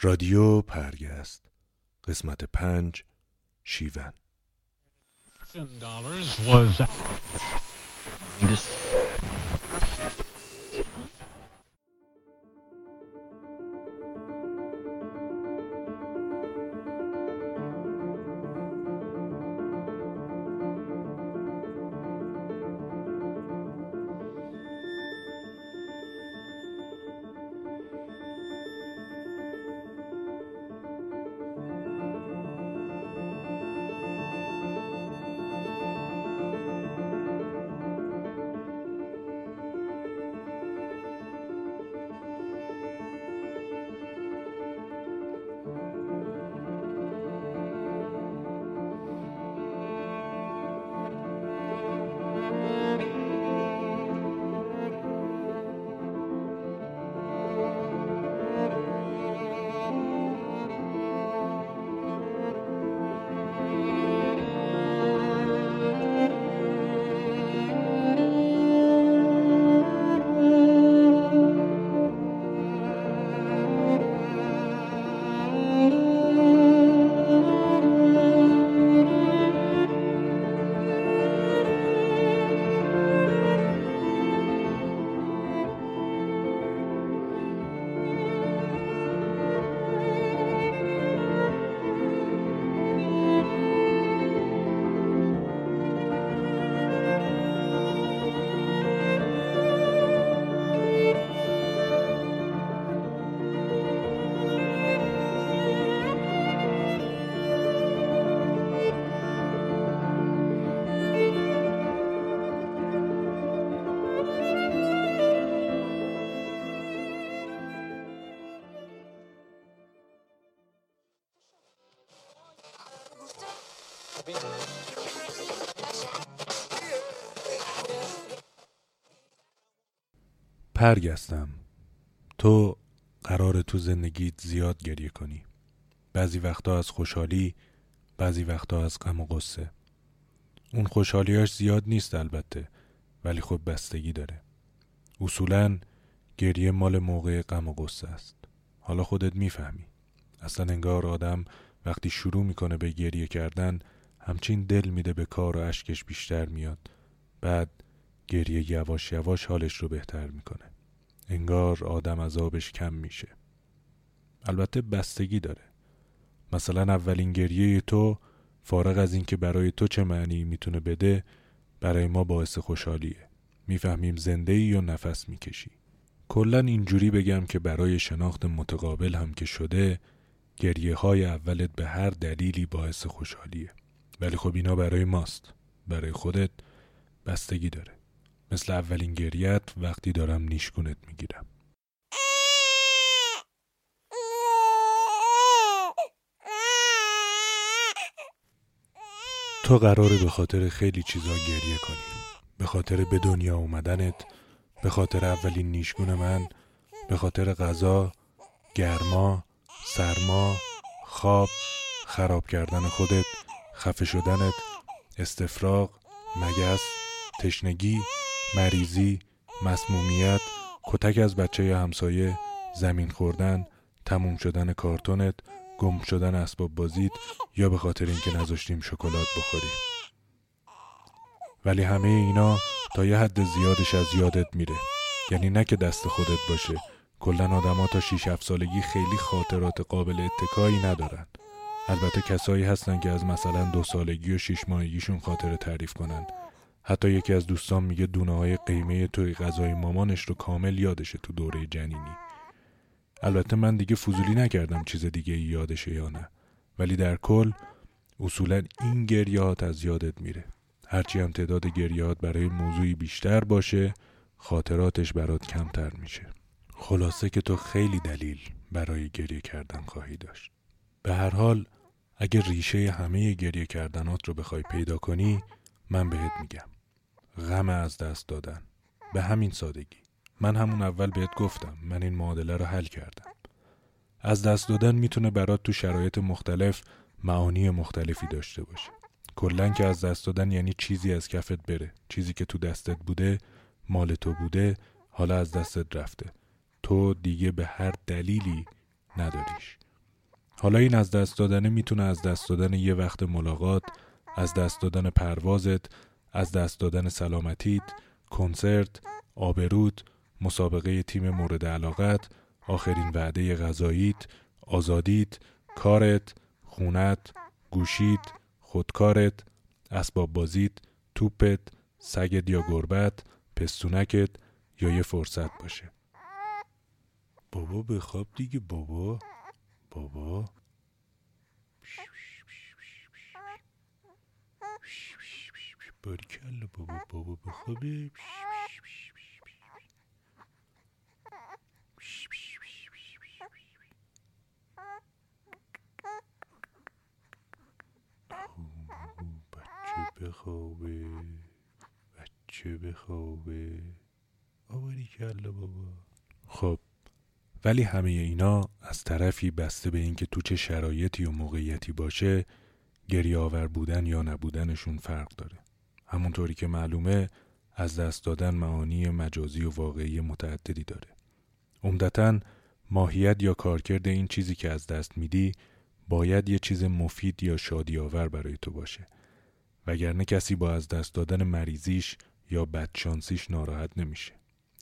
رادیو پرگست. قسمت پنج شیون. پرگستم تو قرار تو زندگیت زیاد گریه کنی. بعضی وقتا از خوشحالی بعضی وقتا از غم و قصه اون خوشحالیاش زیاد نیست البته ولی خب بستگی داره. اصولا گریه مال موقع غم و قصه است. حالا خودت می‌فهمی. اصلا انگار آدم وقتی شروع می‌کنه به گریه کردن همچین دل میده به کار و اشکش بیشتر میاد. بعد گریه یواش یواش حالش رو بهتر می‌کنه. انگار آدم عذابش کم میشه. البته بستگی داره. مثلا اولین گریه تو فارغ از اینکه برای تو چه معنی می‌تونه بده برای ما باعث خوشحالیه. می‌فهمیم زنده ای یا نفس می‌کشی. کلا اینجوری بگم که برای شناخت متقابل هم که شده گریه های اولت به هر دلیلی باعث خوشحالیه. ولی خب اینا برای ماست. برای خودت بستگی داره. مثل اولین گریت وقتی دارم نیشگونت می‌گیرم. تو قراره به خاطر خیلی چیزا گریه کنی. به خاطر به دنیا اومدنت به خاطر اولین نیشگون من به خاطر غذا گرما سرما خواب خراب کردن خودت خفه شدنت استفراغ مگس تشنگی مریضی مسمومیت کتک از بچه همسایه زمین خوردن تموم شدن کارتونت گم شدن اسباب بازیت یا به خاطر اینکه نذاشتیم شکلات بخوری ولی همه اینا تا یه حد زیادش از یادت میره. یعنی نه که دست خودت باشه. کلا آدما تا 6 7 سالگی خیلی خاطرات قابل اتکایی ندارن. البته کسایی هستن که از مثلا دو سالگی و شیش ماهگیشون خاطره تعریف کنن. حتی یکی از دوستان میگه دونه های قیمه توی غذای مامانش رو کامل یادشه تو دوره جنینی. البته من دیگه فضولی نکردم چیز دیگه یادشه یا نه. ولی در کل اصولا این گریات از یادت میره. هرچی هم تعداد گریات برای موضوعی بیشتر باشه خاطراتش برات کمتر میشه. خلاصه که تو خیلی دلیل برای گریه کردن خواهی داشت. به هر حال اگه ریشه همه گریه کردنات رو بخوای پیدا کنی من بهت میگم. غم از دست دادن. به همین سادگی. من همون اول بهت گفتم من این معادله رو حل کردم. از دست دادن می‌تونه برات تو شرایط مختلف معانی مختلفی داشته باشه. کلا که از دست دادن یعنی چیزی از کفت بره. چیزی که تو دستت بوده مال تو بوده حالا از دستت رفته. تو دیگه به هر دلیلی نداریش. حالا این از دست دادن می‌تونه از دست دادن یه وقت ملاقات از دست دادن پروازت از دست دادن سلامتیت کنسرت آبرود مسابقه تیم مورد علاقت آخرین وعده غذاییت آزادیت کارت خونت گوشیت خودکارت اسباب بازیت توپت سگت یا گربت پستونکت یا یه فرصت باشه. بابا بخواب دیگه بابا. بابا. باریکلا بابا بابا بخوابه بچه بخوابه. بچه بخوابه. کلا بابا. خب ولی همه اینا از طرفی بسته به اینکه تو چه شرایطی و موقعیتی باشه گریه آور بودن یا نبودنشون فرق داره. همونطوری که معلومه از دست دادن معانی مجازی و واقعی متعددی داره. عمدتا ماهیت یا کارکرد این چیزی که از دست میدی باید یه چیز مفید یا شادی آور برای تو باشه. وگرنه کسی با از دست دادن مریضیش یا بدشانسیش ناراحت نمیشه.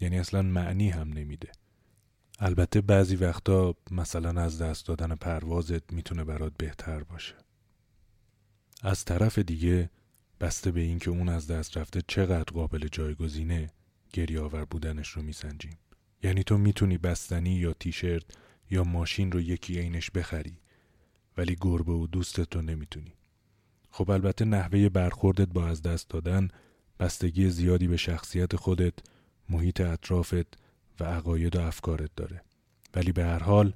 یعنی اصلا معنی هم نمیده. البته بعضی وقتا مثلا از دست دادن پروازت می‌تونه برات بهتر باشه. از طرف دیگه بسته به اینکه اون از دست رفته چقدر قابل جایگزینه گریه آور بودنش رو میسنجیم. یعنی تو می‌تونی بستنی یا تیشرت یا ماشین رو یکی عینش بخری ولی گربه و دوستت رو نمی‌تونی. خب البته نحوه برخوردت با از دست دادن بستگی زیادی به شخصیت خودت محیط اطرافت و عقاید و افکارت داره. ولی به هر حال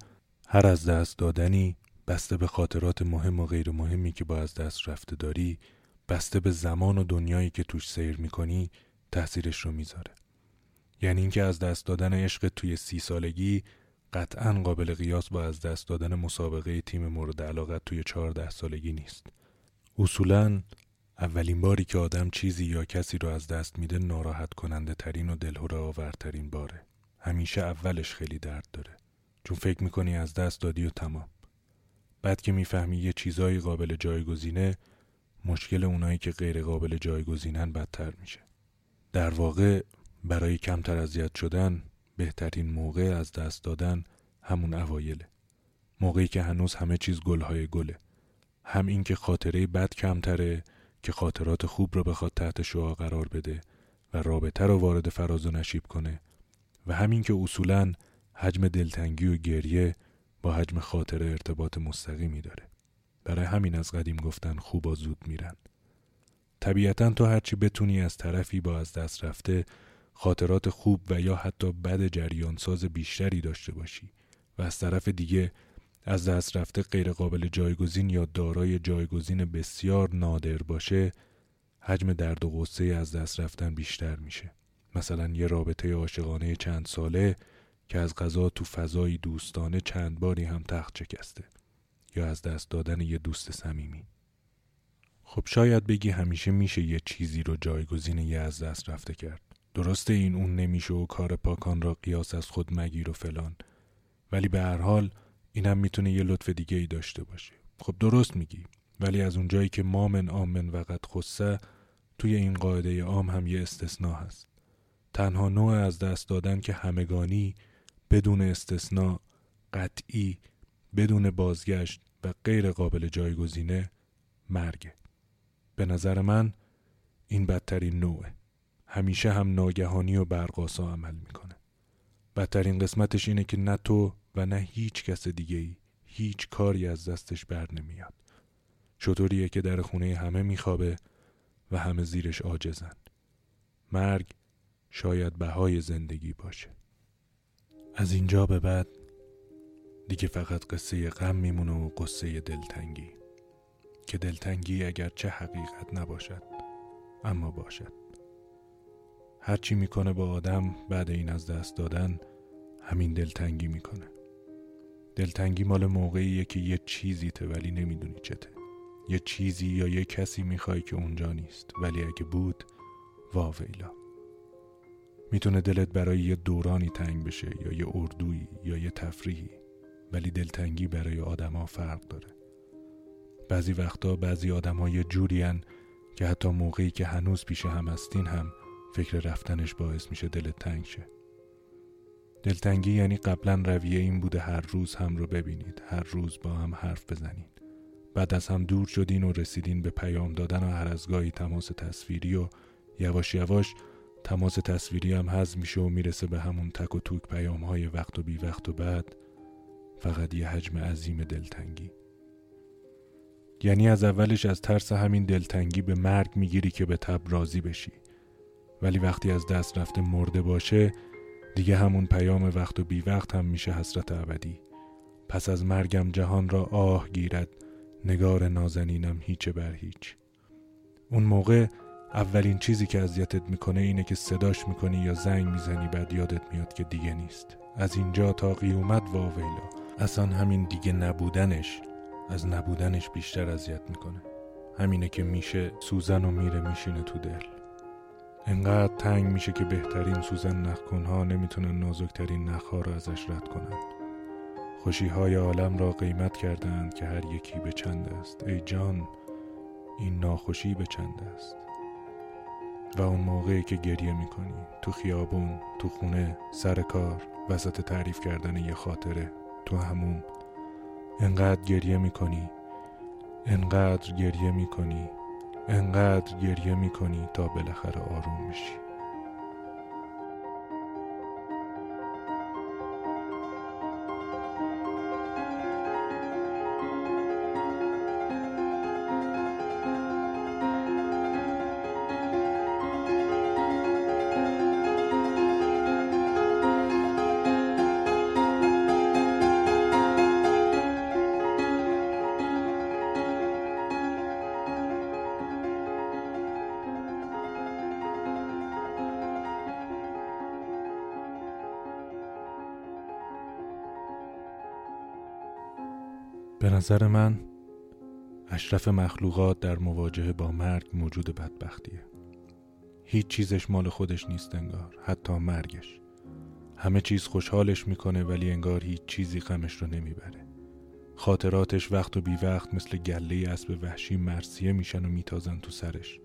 هر از دست دادنی بسته به خاطرات مهم و غیر مهمی که با از دست رفته داری بسته به زمان و دنیایی که توش سیر می‌کنی تاثیرش رو می‌ذاره. یعنی اینکه از دست دادن عشق توی سی سالگی قطعا قابل قیاس با از دست دادن مسابقه تیم مورد علاقت توی چهارده سالگی نیست. اصولا اولین باری که آدم چیزی یا کسی رو از دست میده ناراحت کننده ترین و دلهوره آورترین باره. همیشه اولش خیلی درد داره. چون فکر می‌کنی از دست دادی و تمام. بعد که می‌فهمی یه چیزایی قابل جایگزینه مشکل اونایی که غیر قابل جایگزینن بدتر میشه. در واقع برای کمتر اذیت شدن بهترین موقع از دست دادن همون اوایله. موقعی که هنوز همه چیز گلهای گله. هم این که خاطره بد کمتره که خاطرات خوب رو بخواد تحت شعا قرار بده و رابطه رو وارد فراز و نشیب کنه. و همین که اصولا حجم دلتنگی و گریه با حجم خاطره ارتباط مستقیمی داره. برای همین از قدیم گفتن خوبا زود میرن. طبیعتا تو هرچی بتونی از طرفی با از دست رفته خاطرات خوب و یا حتی بد جریان ساز بیشتری داشته باشی و از طرف دیگه از دست رفته غیرقابل جایگزین یا دارای جایگزین بسیار نادر باشه حجم درد و غصه از دست رفتن بیشتر میشه. مثلا یه رابطه عاشقانه چند ساله که از غذا تو فضایی دوستانه چند باری هم تخت شکسته. یا از دست دادن یه دوست صمیمی؟ خب شاید بگی همیشه میشه یه چیزی رو جایگزین یه از دست رفته کرد. درسته این اون نمیشه و کار پاکان را قیاس از خود مگیر و فلان. ولی به هر حال اینم می‌تونه یه لطف دیگه ای داشته باشه. خب درست میگی. ولی از اونجایی که مامن آمن وقت خصه توی این قاعده عام هم یه استثناء هست. تنها نوع از دست دادن که همگانی بدون استثناء قطعی بدون بازگشت و غیر قابل جایگزینه مرگه. به نظر من این بدترین نوعه. همیشه هم ناگهانی و برقاسا عمل می‌کنه. بدترین قسمتش اینه که نه تو و نه هیچ کس دیگه ای هیچ کاری از دستش بر نمیاد. شطوریه که در خونه همه میخوابه و همه زیرش آجزن مرگ شاید بهای زندگی باشه. از اینجا به بعد دیگه فقط قصه غم میمونه و قصه دلتنگی. که دلتنگی اگرچه حقیقت نباشد اما باشد. هرچی می‌کنه با آدم بعد این از دست دادن همین دلتنگی می‌کنه. دلتنگی مال موقعیه که یه چیزی ته ولی نمی‌دونی چته. یه چیزی یا یه کسی می‌خوای که اونجا نیست ولی اگه بود واویلا می‌تونه دلت برای یه دورانی تنگ بشه یا یه اردویی یا یه تفریحی. ولی دلتنگی برای آدما فرق داره. بعضی وقتا بعضی آدم های جورین که حتی موقعی که هنوز پیش هم هستین هم فکر رفتنش باعث میشه دلت تنگ شه. دلتنگی یعنی قبلا رویه این بوده هر روز هم رو ببینید هر روز با هم حرف بزنید بعد از هم دور شدین و رسیدین به پیام دادن و هر از گاهی تماس تصویری و یواش یواش تماس تصویری هم حذف میشه و می‌رسه به همون تک و توک پیام های وقت و بی وقت و بعد. فقط یه حجم عظیم دلتنگی. یعنی از اولش از ترس همین دلتنگی به مرگ می‌گیری که به تب راضی بشی. ولی وقتی از دست رفته مرده باشه دیگه همون پیام وقت و بی وقت هم میشه حسرت ابدی. پس از مرگم جهان را آه گیرد نگار نازنینم هیچ بر هیچ. اون موقع اولین چیزی که اذیتت می‌کنه اینه که صداش می‌کنی یا زنگ می‌زنی بعد یادت میاد که دیگه نیست. از اینجا تا قیومت واویلا. اصلا همین دیگه نبودنش از نبودنش بیشتر اذیت می‌کنه. همینه که میشه سوزن و میره میشینه تو دل. انقدر تنگ میشه که بهترین سوزن نخکنها نمی‌تونن نازکترین نخها رو ازش رد کنن. خوشی های عالم را قیمت کردند که هر یکی به چند است. ای جان این ناخوشی به چند است؟ و اون موقعی که گریه می‌کنی تو خیابون تو خونه سر کار وسط تعریف کردن یه خاطره. تو همون. انقدر گریه می‌کنی. انقدر گریه می‌کنی. انقدر گریه می‌کنی تا بالاخره آروم میشی. نظر من اشرف مخلوقات در مواجهه با مرگ موجود بدبختیه. هیچ چیزش مال خودش نیست انگار حتی مرگش. همه چیز خوشحالش می‌کنه ولی انگار هیچ چیزی غمش رو نمی‌بره. خاطراتش وقت و بی وقت مثل گله اسب وحشی مرسیه میشن و میتازن تو سرش.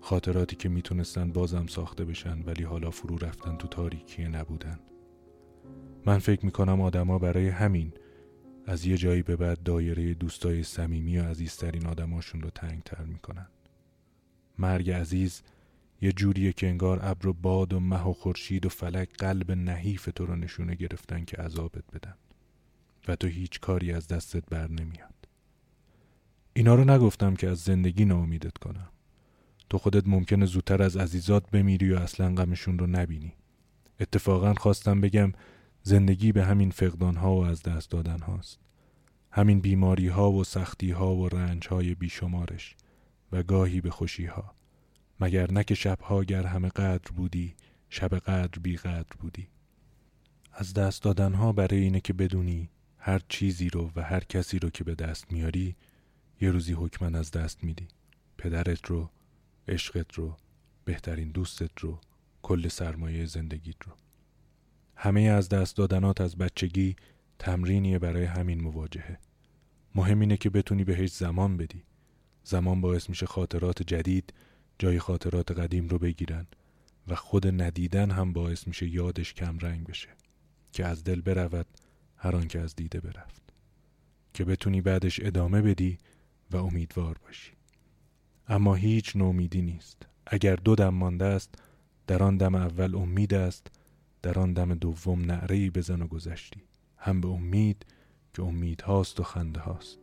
خاطراتی که می‌تونستن بازم ساخته بشن ولی حالا فرو رفتن تو تاریکی نبودن. من فکر می‌کنم آدما برای همین از یه جایی به بعد دایره دوستای صمیمی و عزیزترین آدماشون رو تنگتر می‌کنن. مرگ عزیز یه جوریه که انگار ابر و باد و مه و خورشید و فلک قلب نحیف تو رو نشونه گرفتن که عذابت بدن. و تو هیچ کاری از دستت بر نمیاد. اینا رو نگفتم که از زندگی ناامیدت کنم. تو خودت ممکنه زودتر از عزیزات بمیری و اصلا غمشون رو نبینی. اتفاقا خواستم بگم زندگی به همین فقدان ها و از دست دادن هاست همین بیماری ها و سختی ها و رنج های بیشمارش و گاهی به خوشی ها مگر نه که شبها گر همه قدر بودی شب قدر بی قدر بودی. از دست دادن ها برای اینه که بدونی هر چیزی رو و هر کسی رو که به دست میاری یه روزی حکمن از دست میدی. پدرت رو عشقت رو بهترین دوستت رو کل سرمایه زندگیت رو. همه از دست دادنات از بچگی تمرینیه برای همین مواجهه. مهم اینه که بتونی بهش زمان بدی. زمان باعث میشه خاطرات جدید جای خاطرات قدیم رو بگیرن و خود ندیدن هم باعث میشه یادش کم رنگ بشه که از دل برود هر که از دیده برفت. که بتونی بعدش ادامه بدی و امیدوار باشی. اما هیچ نومیدی نیست. اگر دو دم مانده است در آن دم اول امید است در آن دم دوم نعره بزن و گذشتی. هم به امید که امید هاست و خنده هاست.